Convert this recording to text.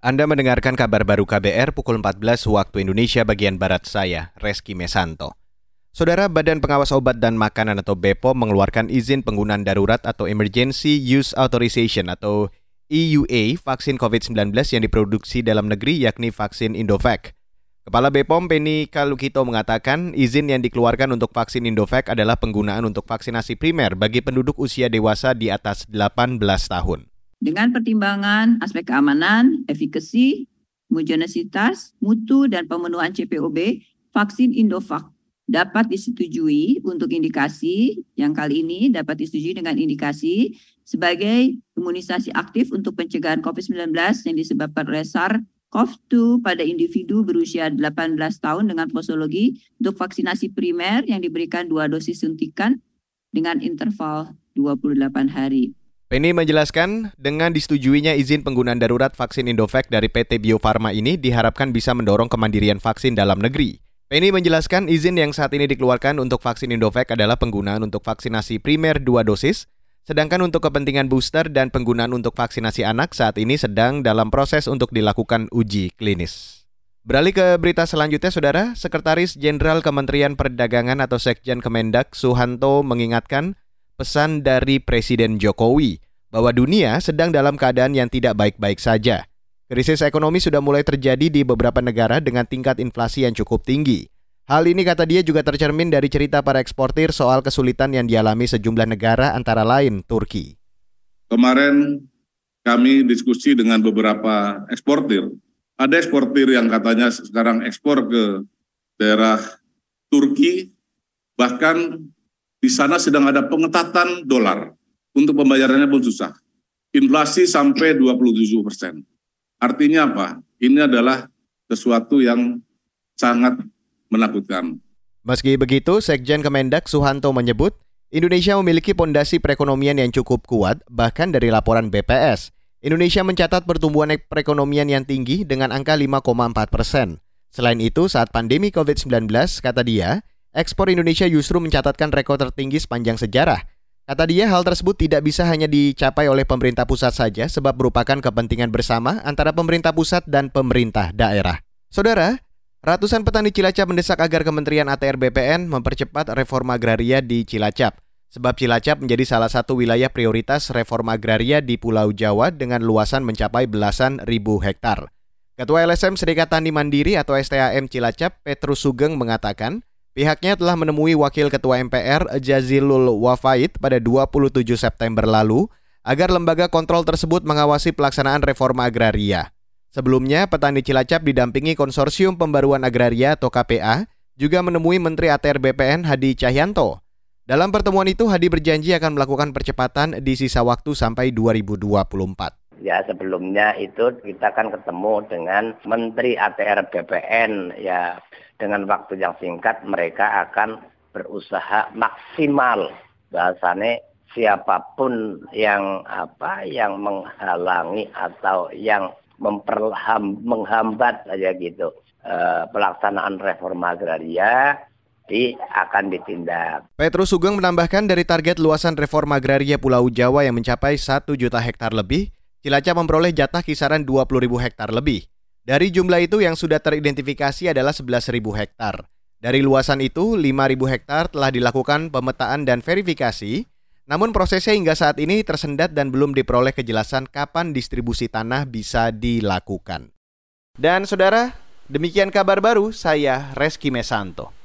Anda mendengarkan kabar baru KBR pukul 14 waktu Indonesia bagian Barat saya, Reski Mesanto. Saudara Badan Pengawas Obat dan Makanan atau BPOM mengeluarkan izin penggunaan darurat atau Emergency Use Authorization atau EUA vaksin COVID-19 yang diproduksi dalam negeri yakni vaksin Indovac. Kepala BPOM Penny Kalukito mengatakan izin yang dikeluarkan untuk vaksin Indovac adalah penggunaan untuk vaksinasi primer bagi penduduk usia dewasa di atas 18 tahun dengan pertimbangan aspek keamanan, efikasi, homogenesitas, mutu, dan pemenuhan CPOB, vaksin Indovac dapat disetujui untuk indikasi yang kali ini dapat disetujui dengan indikasi sebagai imunisasi aktif untuk pencegahan COVID-19 yang disebabkan oleh SARS-CoV-2 pada individu berusia 18 tahun dengan posologi untuk vaksinasi primer yang diberikan dua dosis suntikan dengan interval 28 hari. Penny menjelaskan, dengan disetujuinya izin penggunaan darurat vaksin Indovac dari PT Bio Farma ini diharapkan bisa mendorong kemandirian vaksin dalam negeri. Penny menjelaskan izin yang saat ini dikeluarkan untuk vaksin Indovac adalah penggunaan untuk vaksinasi primer dua dosis, sedangkan untuk kepentingan booster dan penggunaan untuk vaksinasi anak saat ini sedang dalam proses untuk dilakukan uji klinis. Beralih ke berita selanjutnya, Saudara, Sekretaris Jenderal Kementerian Perdagangan atau Sekjen Kemendak Suhanto mengingatkan pesan dari Presiden Jokowi bahwa dunia sedang dalam keadaan yang tidak baik-baik saja. Krisis ekonomi sudah mulai terjadi di beberapa negara dengan tingkat inflasi yang cukup tinggi. Hal ini kata dia juga tercermin dari cerita para eksportir soal kesulitan yang dialami sejumlah negara antara lain Turki. Kemarin kami diskusi dengan beberapa eksportir. Ada eksportir yang katanya sekarang ekspor ke daerah Turki, bahkan di sana sedang ada pengetatan dolar. Untuk pembayarannya pun susah. Inflasi sampai 27 persen. Artinya apa? Ini adalah sesuatu yang sangat menakutkan. Meski begitu, Sekjen Kemendak Suhanto menyebut Indonesia memiliki pondasi perekonomian yang cukup kuat, bahkan dari laporan BPS. Indonesia mencatat pertumbuhan perekonomian yang tinggi dengan angka 5,4 persen. Selain itu, saat pandemi COVID-19, kata dia, ekspor Indonesia justru mencatatkan rekor tertinggi sepanjang sejarah. Kata dia, hal tersebut tidak bisa hanya dicapai oleh pemerintah pusat saja sebab merupakan kepentingan bersama antara pemerintah pusat dan pemerintah daerah. Saudara, ratusan petani Cilacap mendesak agar Kementerian ATR BPN mempercepat reforma agraria di Cilacap. Sebab Cilacap menjadi salah satu wilayah prioritas reforma agraria di Pulau Jawa dengan luasan mencapai belasan ribu hektar. Ketua LSM Serikat Tani Mandiri atau STAM Cilacap, Petrus Sugeng mengatakan, Pihaknya telah menemui Wakil Ketua MPR Jazilul Wafait pada 27 September lalu agar lembaga kontrol tersebut mengawasi pelaksanaan reforma agraria. Sebelumnya, petani Cilacap didampingi Konsorsium Pembaruan Agraria atau KPA juga menemui Menteri ATR BPN Hadi Cahyanto. Dalam pertemuan itu, Hadi berjanji akan melakukan percepatan di sisa waktu sampai 2024. Ya sebelumnya itu kita akan ketemu dengan Menteri ATR BPN ya dengan waktu yang singkat mereka akan berusaha maksimal bahasane siapa pun yang apa yang menghalangi atau yang memperham, menghambat saja gitu eh, pelaksanaan reforma agraria di, akan ditindak. Petrus Sugeng menambahkan dari target luasan reforma agraria Pulau Jawa yang mencapai 1 juta hektar lebih, Cilacap memperoleh jatah kisaran 20 ribu hektar lebih. Dari jumlah itu yang sudah teridentifikasi adalah 11.000 hektar. Dari luasan itu, 5.000 hektar telah dilakukan pemetaan dan verifikasi, namun prosesnya hingga saat ini tersendat dan belum diperoleh kejelasan kapan distribusi tanah bisa dilakukan. Dan saudara, demikian kabar baru saya Reski Mesanto.